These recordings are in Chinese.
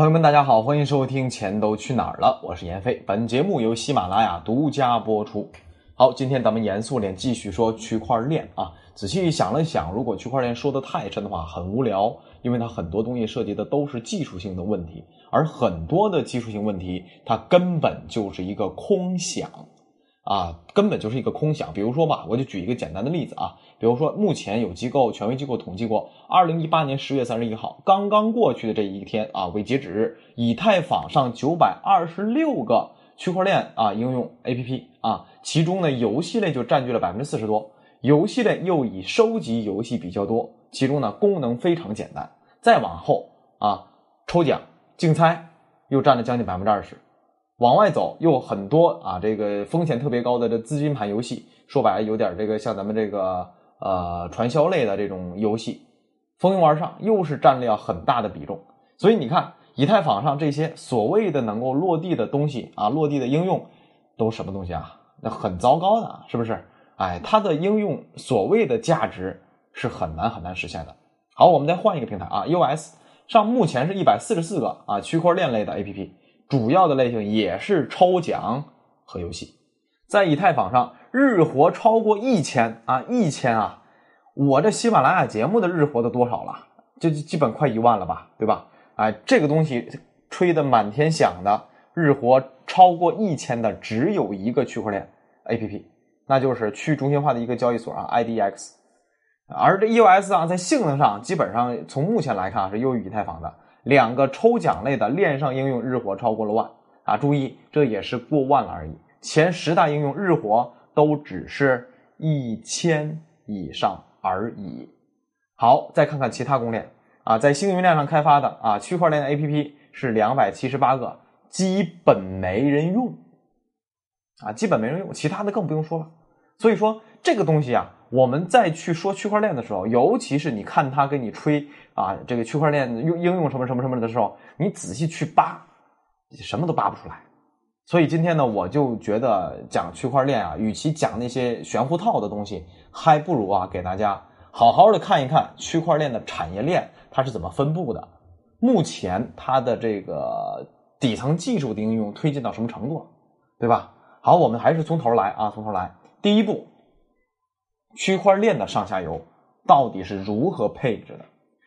朋友们，大家好，欢迎收听《钱都去哪儿了》，我是闫飞。本节目由喜马拉雅独家播出。好，今天咱们严肃点，继续说区块链啊。仔细想了想，如果区块链说的太深的话，很无聊，因为它很多东西涉及的都是技术性的问题，而很多的技术性问题，它根本就是一个空想。啊，根本就是一个空想。比如说吧，我就举一个简单的例子啊，比如说目前有机构、权威机构统计过，二零一八年十月三十一号刚刚过去的这一天啊为截止日，以太坊上九百二十六个区块链啊应用 APP 啊，其中呢游戏类就占据了百分之四十多，游戏类又以收集游戏比较多，其中呢功能非常简单。再往后啊，抽奖、竞猜又占了将近百分之二十。往外走又很多啊，这个风险特别高的这资金盘游戏，说白了有点这个像咱们这个呃传销类的这种游戏，蜂拥而上，又是占了很大的比重。所以你看，以太坊上这些所谓的能够落地的东西啊，落地的应用都什么东西啊？那很糟糕的，是不是？哎，它的应用所谓的价值是很难很难实现的。好，我们再换一个平台啊，US 上目前是一百四十四个啊区块链类的 APP。主要的类型也是抽奖和游戏，在以太坊上日活超过一千啊，一千啊！我这喜马拉雅节目的日活都多少了？就基本快一万了吧，对吧？哎，这个东西吹得满天响的，日活超过一千的只有一个区块链 APP，那就是去中心化的一个交易所啊，IDX。而这 EOS 啊，在性能上基本上从目前来看啊是优于以太坊的。两个抽奖类的链上应用日活超过了万啊！注意，这也是过万了而已。前十大应用日活都只是一千以上而已。好，再看看其他公链啊，在星云链上开发的啊，区块链的 APP 是两百七十八个，基本没人用啊，基本没人用，其他的更不用说了。所以说这个东西啊。我们再去说区块链的时候，尤其是你看他给你吹啊，这个区块链用应用什么什么什么的时候，你仔细去扒，什么都扒不出来。所以今天呢，我就觉得讲区块链啊，与其讲那些玄乎套的东西，还不如啊给大家好好的看一看区块链的产业链它是怎么分布的，目前它的这个底层技术的应用推进到什么程度了，对吧？好，我们还是从头来啊，从头来，第一步。区块链的上下游到底是如何配置的？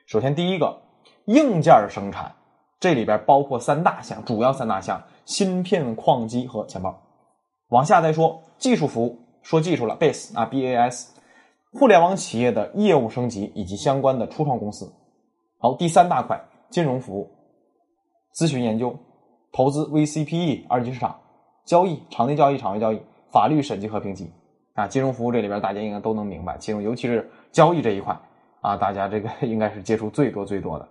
首先，第一个硬件生产，这里边包括三大项，主要三大项：芯片、矿机和钱包。往下再说技术服务，说技术了，base 啊，bas，互联网企业的业务升级以及相关的初创公司。好，第三大块金融服务、咨询研究、投资 VCPE 二级市场、交易场内交易、场外交易、法律审计和评级。啊，金融服务这里边大家应该都能明白，其中尤其是交易这一块啊，大家这个应该是接触最多最多的。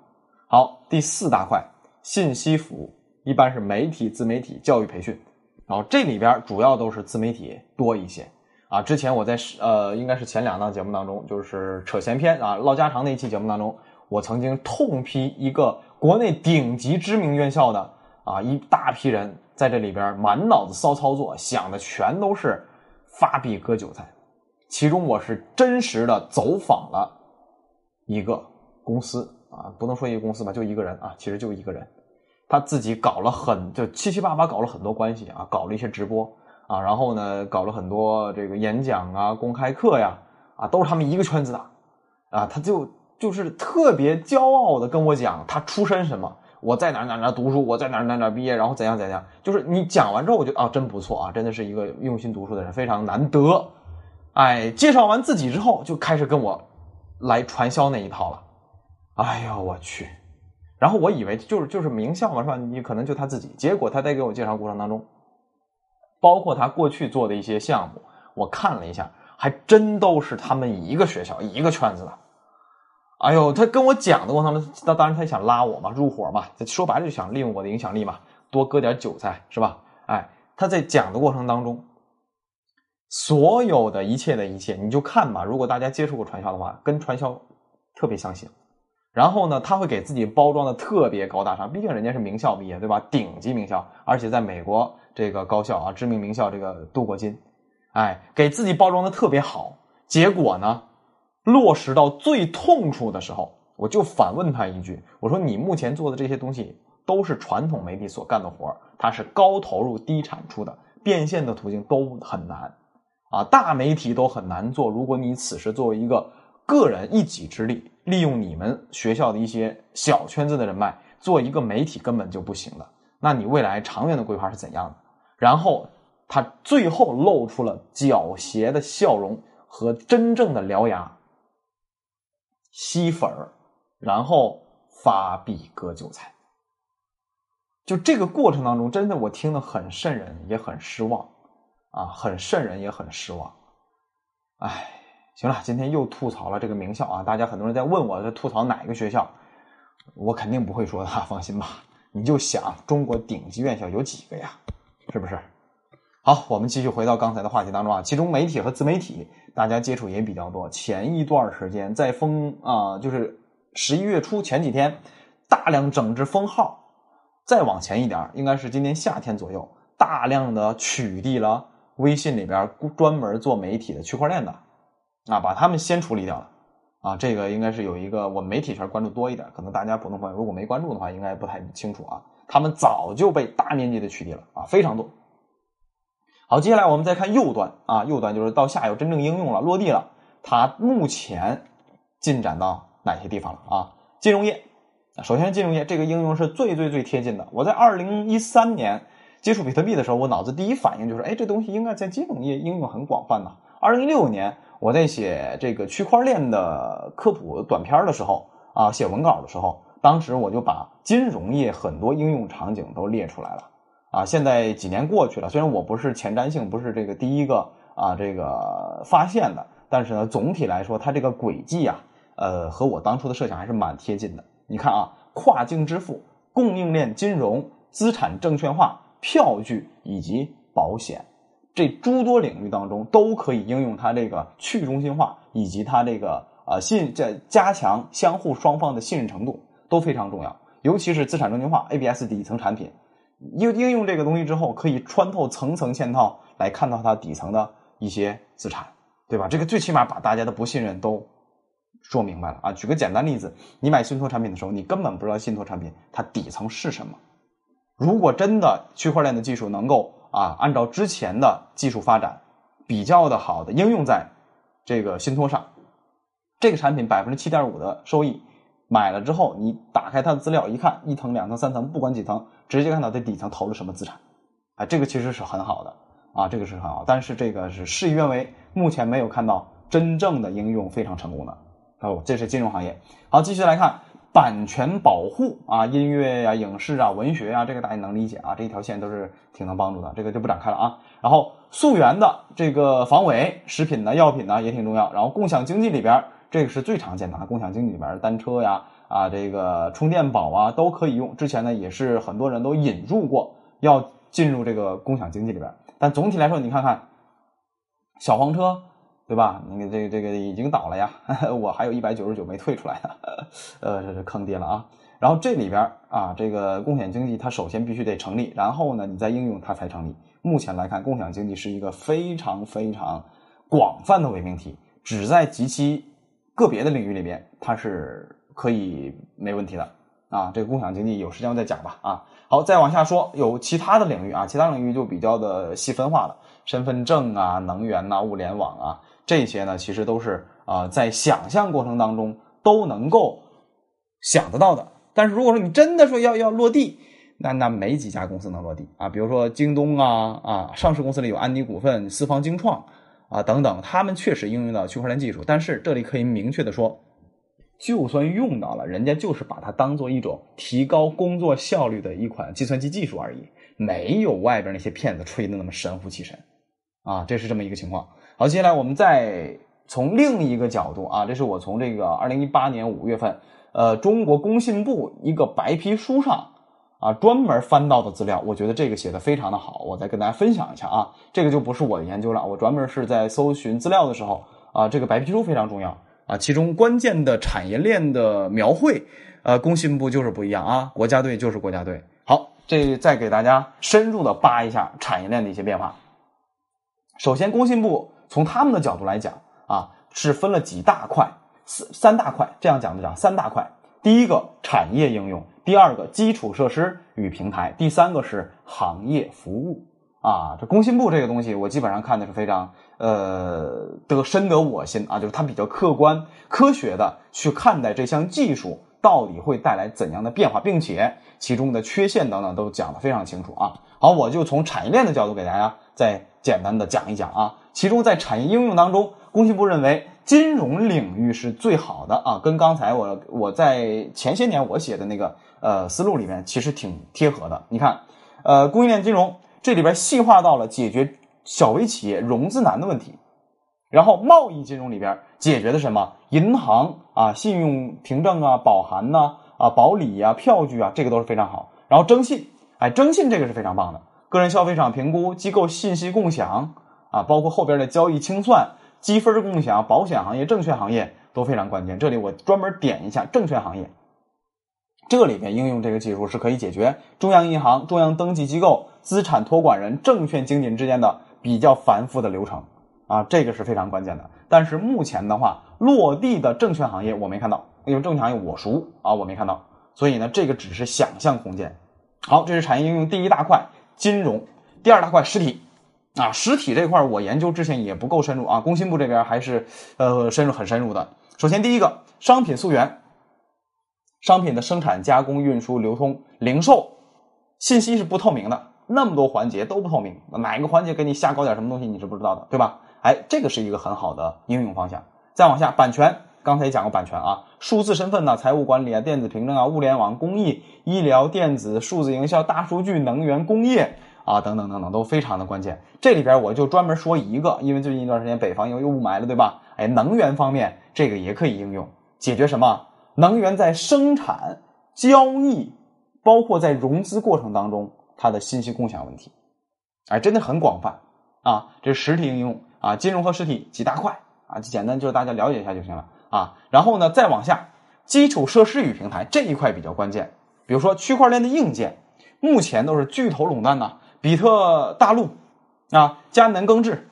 好，第四大块信息服务，一般是媒体、自媒体、教育培训，然后这里边主要都是自媒体多一些啊。之前我在呃，应该是前两档节目当中，就是扯闲篇啊、唠家常那一期节目当中，我曾经痛批一个国内顶级知名院校的啊一大批人在这里边满脑子骚操作，想的全都是。发币割韭菜，其中我是真实的走访了一个公司啊，不能说一个公司吧，就一个人啊，其实就一个人，他自己搞了很就七七八八搞了很多关系啊，搞了一些直播啊，然后呢搞了很多这个演讲啊、公开课呀啊，都是他们一个圈子的啊，他就就是特别骄傲的跟我讲他出身什么。我在哪哪哪读书，我在哪哪哪毕业，然后怎样怎样，就是你讲完之后，我觉得啊，真不错啊，真的是一个用心读书的人，非常难得。哎，介绍完自己之后，就开始跟我来传销那一套了。哎呦，我去！然后我以为就是就是名校嘛，是吧？你可能就他自己。结果他在给我介绍过程当中，包括他过去做的一些项目，我看了一下，还真都是他们一个学校一个圈子的。哎呦，他跟我讲的过程当中，那当然他想拉我嘛，入伙嘛，说白了就想利用我的影响力嘛，多割点韭菜是吧？哎，他在讲的过程当中，所有的一切的一切，你就看吧。如果大家接触过传销的话，跟传销特别相像。然后呢，他会给自己包装的特别高大上，毕竟人家是名校毕业，对吧？顶级名校，而且在美国这个高校啊，知名名校这个镀过金，哎，给自己包装的特别好。结果呢？落实到最痛处的时候，我就反问他一句：“我说你目前做的这些东西都是传统媒体所干的活儿，它是高投入低产出的，变现的途径都很难啊，大媒体都很难做。如果你此时作为一个个人一己之力，利用你们学校的一些小圈子的人脉做一个媒体，根本就不行的。那你未来长远的规划是怎样的？然后他最后露出了狡黠的笑容和真正的獠牙，吸粉儿，然后发币割韭菜。就这个过程当中，真的我听得很瘆人，也很失望啊，很瘆人，也很失望。哎，行了，今天又吐槽了这个名校啊！大家很多人在问我，在吐槽哪个学校，我肯定不会说的，放心吧。你就想，中国顶级院校有几个呀？是不是？好，我们继续回到刚才的话题当中啊。其中媒体和自媒体，大家接触也比较多。前一段时间在封啊，就是十一月初前几天，大量整治封号。再往前一点，应该是今年夏天左右，大量的取缔了微信里边专门做媒体的区块链的，啊，把他们先处理掉了。啊，这个应该是有一个我们媒体圈关注多一点，可能大家普通朋友如果没关注的话，应该不太清楚啊。他们早就被大面积的取缔了啊，非常多。好，接下来我们再看右端啊，右端就是到下游真正应用了，落地了。它目前进展到哪些地方了啊？金融业，首先金融业这个应用是最最最贴近的。我在二零一三年接触比特币的时候，我脑子第一反应就是，哎，这东西应该在金融业应用很广泛的。二零一六年。我在写这个区块链的科普短片的时候啊，写文稿的时候，当时我就把金融业很多应用场景都列出来了啊。现在几年过去了，虽然我不是前瞻性，不是这个第一个啊这个发现的，但是呢，总体来说，它这个轨迹啊，呃，和我当初的设想还是蛮贴近的。你看啊，跨境支付、供应链金融、资产证券化、票据以及保险。这诸多领域当中都可以应用它这个去中心化，以及它这个呃信在加强相互双方的信任程度都非常重要。尤其是资产证券化 ABS 底层产品，应应用这个东西之后，可以穿透层层嵌套来看到它底层的一些资产，对吧？这个最起码把大家的不信任都说明白了啊。举个简单例子，你买信托产品的时候，你根本不知道信托产品它底层是什么。如果真的区块链的技术能够啊，按照之前的技术发展，比较的好的应用在这个信托上，这个产品百分之七点五的收益，买了之后你打开它的资料一看，一层、两层、三层，不管几层，直接看到这底层投了什么资产，啊，这个其实是很好的啊，这个是很好，但是这个是事与愿违，目前没有看到真正的应用非常成功的哦，这是金融行业。好，继续来看。版权保护啊，音乐呀、影视啊、文学呀，这个大家能理解啊，这一条线都是挺能帮助的，这个就不展开了啊。然后溯源的这个防伪，食品呢、药品呢也挺重要。然后共享经济里边，这个是最常见的，共享经济里边单车呀啊，这个充电宝啊都可以用。之前呢也是很多人都引入过，要进入这个共享经济里边。但总体来说，你看看小黄车。对吧？你这个这个已经倒了呀，我还有一百九十九没退出来呢，呃，这是坑爹了啊。然后这里边啊，这个共享经济它首先必须得成立，然后呢，你再应用它才成立。目前来看，共享经济是一个非常非常广泛的伪命题，只在极其个别的领域里边，它是可以没问题的啊。这个共享经济有时间我再讲吧啊。好，再往下说，有其他的领域啊，其他领域就比较的细分化了，身份证啊，能源呐，物联网啊。这些呢，其实都是啊，在想象过程当中都能够想得到的。但是如果说你真的说要要落地，那那没几家公司能落地啊。比如说京东啊啊，上市公司里有安妮股份、四方精创啊等等，他们确实应用到区块链技术。但是这里可以明确的说，就算用到了，人家就是把它当做一种提高工作效率的一款计算机技术而已，没有外边那些骗子吹的那么神乎其神啊。这是这么一个情况。好，接下来我们再从另一个角度啊，这是我从这个二零一八年五月份，呃，中国工信部一个白皮书上啊专门翻到的资料，我觉得这个写的非常的好，我再跟大家分享一下啊。这个就不是我的研究了，我专门是在搜寻资料的时候啊，这个白皮书非常重要啊，其中关键的产业链的描绘，呃，工信部就是不一样啊，国家队就是国家队。好，这再给大家深入的扒一下产业链的一些变化。首先，工信部。从他们的角度来讲啊，是分了几大块，三三大块，这样讲的讲三大块。第一个产业应用，第二个基础设施与平台，第三个是行业服务啊。这工信部这个东西，我基本上看的是非常呃得深得我心啊，就是它比较客观、科学的去看待这项技术到底会带来怎样的变化，并且其中的缺陷等等都讲得非常清楚啊。好，我就从产业链的角度给大家再简单的讲一讲啊。其中在产业应用当中，工信部认为。金融领域是最好的啊，跟刚才我我在前些年我写的那个呃思路里面其实挺贴合的。你看，呃，供应链金融这里边细化到了解决小微企业融资难的问题，然后贸易金融里边解决的什么？银行啊，信用凭证啊，保函呐啊，保理啊，票据啊，这个都是非常好。然后征信，哎，征信这个是非常棒的，个人消费场评估、机构信息共享啊，包括后边的交易清算。积分共享、保险行业、证券行业都非常关键。这里我专门点一下证券行业，这里面应用这个技术是可以解决中央银行、中央登记机构、资产托管人、证券经纪人之间的比较繁复的流程啊，这个是非常关键的。但是目前的话，落地的证券行业我没看到，因为证券行业我熟啊，我没看到，所以呢，这个只是想象空间。好，这是产业应用第一大块金融，第二大块实体。啊，实体这块我研究之前也不够深入啊，工信部这边还是呃深入很深入的。首先第一个，商品溯源，商品的生产、加工、运输、流通、零售信息是不透明的，那么多环节都不透明，哪个环节给你瞎搞点什么东西你是不知道的，对吧？哎，这个是一个很好的应用方向。再往下，版权，刚才也讲过版权啊，数字身份呢，财务管理啊，电子凭证啊，物联网、工艺、医疗、电子、数字营销、大数据、能源、工业。啊，等等等等，都非常的关键。这里边我就专门说一个，因为最近一段时间北方又又雾霾了，对吧？哎，能源方面这个也可以应用，解决什么？能源在生产、交易，包括在融资过程当中，它的信息共享问题，哎，真的很广泛啊。这是实体应用啊，金融和实体几大块啊，简单就是大家了解一下就行了啊。然后呢，再往下，基础设施与平台这一块比较关键，比如说区块链的硬件，目前都是巨头垄断呢。比特大陆啊，佳能耕智，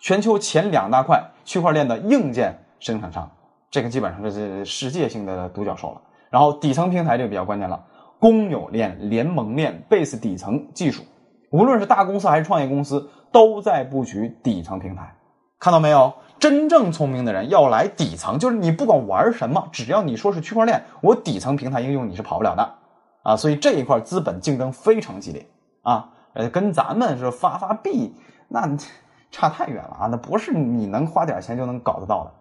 全球前两大块区块链的硬件生产商，这个基本上就是世界性的独角兽了。然后底层平台就比较关键了，公有链、联盟链、Base 底层技术，无论是大公司还是创业公司，都在布局底层平台。看到没有？真正聪明的人要来底层，就是你不管玩什么，只要你说是区块链，我底层平台应用你是跑不了的啊。所以这一块资本竞争非常激烈啊。呃，跟咱们是发发币，那差太远了啊！那不是你能花点钱就能搞得到的。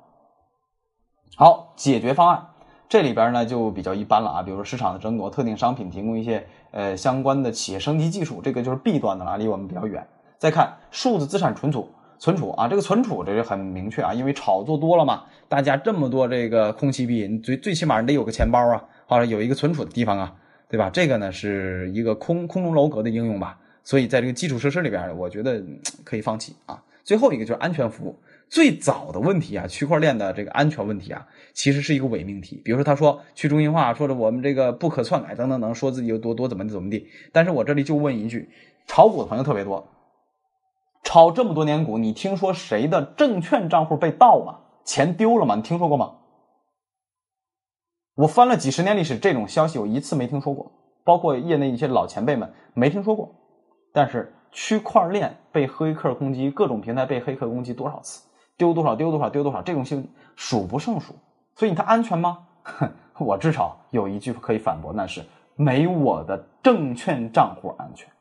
好，解决方案这里边呢就比较一般了啊，比如说市场的争夺、特定商品提供一些呃相关的企业升级技术，这个就是 B 端的了，离我们比较远。再看数字资产存储，存储啊，这个存储这个很明确啊，因为炒作多了嘛，大家这么多这个空气币，你最最起码你得有个钱包啊，或者有一个存储的地方啊，对吧？这个呢是一个空空中楼阁的应用吧。所以，在这个基础设施里边，我觉得可以放弃啊。最后一个就是安全服务。最早的问题啊，区块链的这个安全问题啊，其实是一个伪命题。比如说，他说去中心化，说的我们这个不可篡改等等等，说自己有多多怎么怎么地。但是我这里就问一句：炒股的朋友特别多，炒这么多年股，你听说谁的证券账户被盗吗？钱丢了吗？你听说过吗？我翻了几十年历史，这种消息我一次没听说过。包括业内一些老前辈们没听说过。但是区块链被黑客攻击，各种平台被黑客攻击多少次，丢多少丢多少丢多少，这种性数不胜数。所以它安全吗？哼，我至少有一句可以反驳，那是没我的证券账户安全。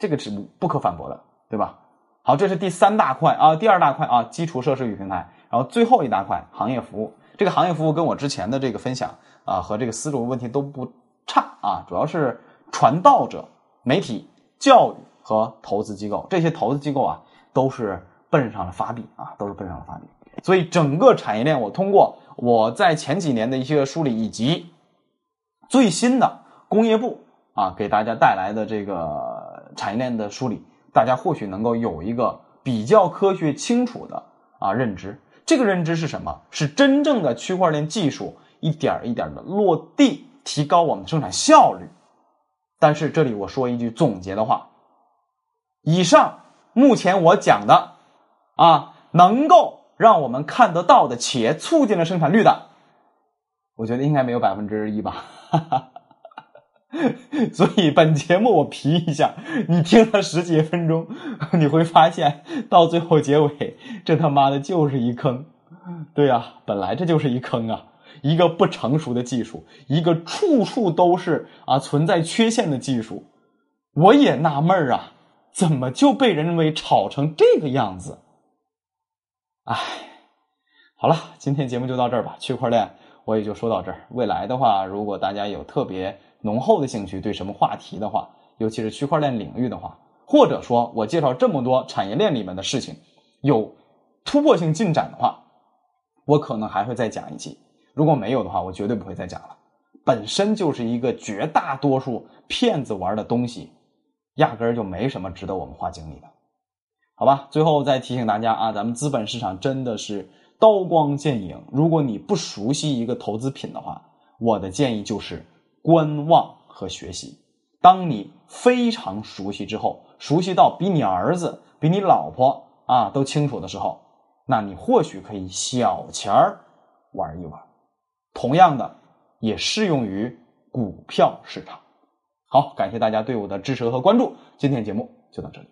这个是不可反驳的，对吧？好，这是第三大块啊，第二大块啊，基础设施与平台，然后最后一大块行业服务。这个行业服务跟我之前的这个分享啊和这个思路问题都不差啊，主要是传道者。媒体、教育和投资机构，这些投资机构啊，都是奔上了发币啊，都是奔上了发币。所以整个产业链，我通过我在前几年的一些梳理，以及最新的工业部啊给大家带来的这个产业链的梳理，大家或许能够有一个比较科学、清楚的啊认知。这个认知是什么？是真正的区块链技术一点一点的落地，提高我们的生产效率。但是这里我说一句总结的话，以上目前我讲的啊，能够让我们看得到的企业促进了生产率的，我觉得应该没有百分之一吧。所以本节目我皮一下，你听了十几分钟，你会发现到最后结尾，这他妈的就是一坑。对呀，本来这就是一坑啊，一个不成熟的技术，一个处处都是啊存在缺陷的技术。我也纳闷儿啊，怎么就被人为炒成这个样子？哎，好了，今天节目就到这儿吧。区块链我也就说到这儿。未来的话，如果大家有特别浓厚的兴趣，对什么话题的话，尤其是区块链领域的话，或者说我介绍这么多产业链里面的事情有突破性进展的话，我可能还会再讲一期。如果没有的话，我绝对不会再讲了。本身就是一个绝大多数骗子玩的东西，压根儿就没什么值得我们花精力的。好吧，最后再提醒大家啊，咱们资本市场真的是刀光剑影。如果你不熟悉一个投资品的话，我的建议就是。观望和学习，当你非常熟悉之后，熟悉到比你儿子、比你老婆啊都清楚的时候，那你或许可以小钱儿玩一玩。同样的，也适用于股票市场。好，感谢大家对我的支持和关注，今天节目就到这里。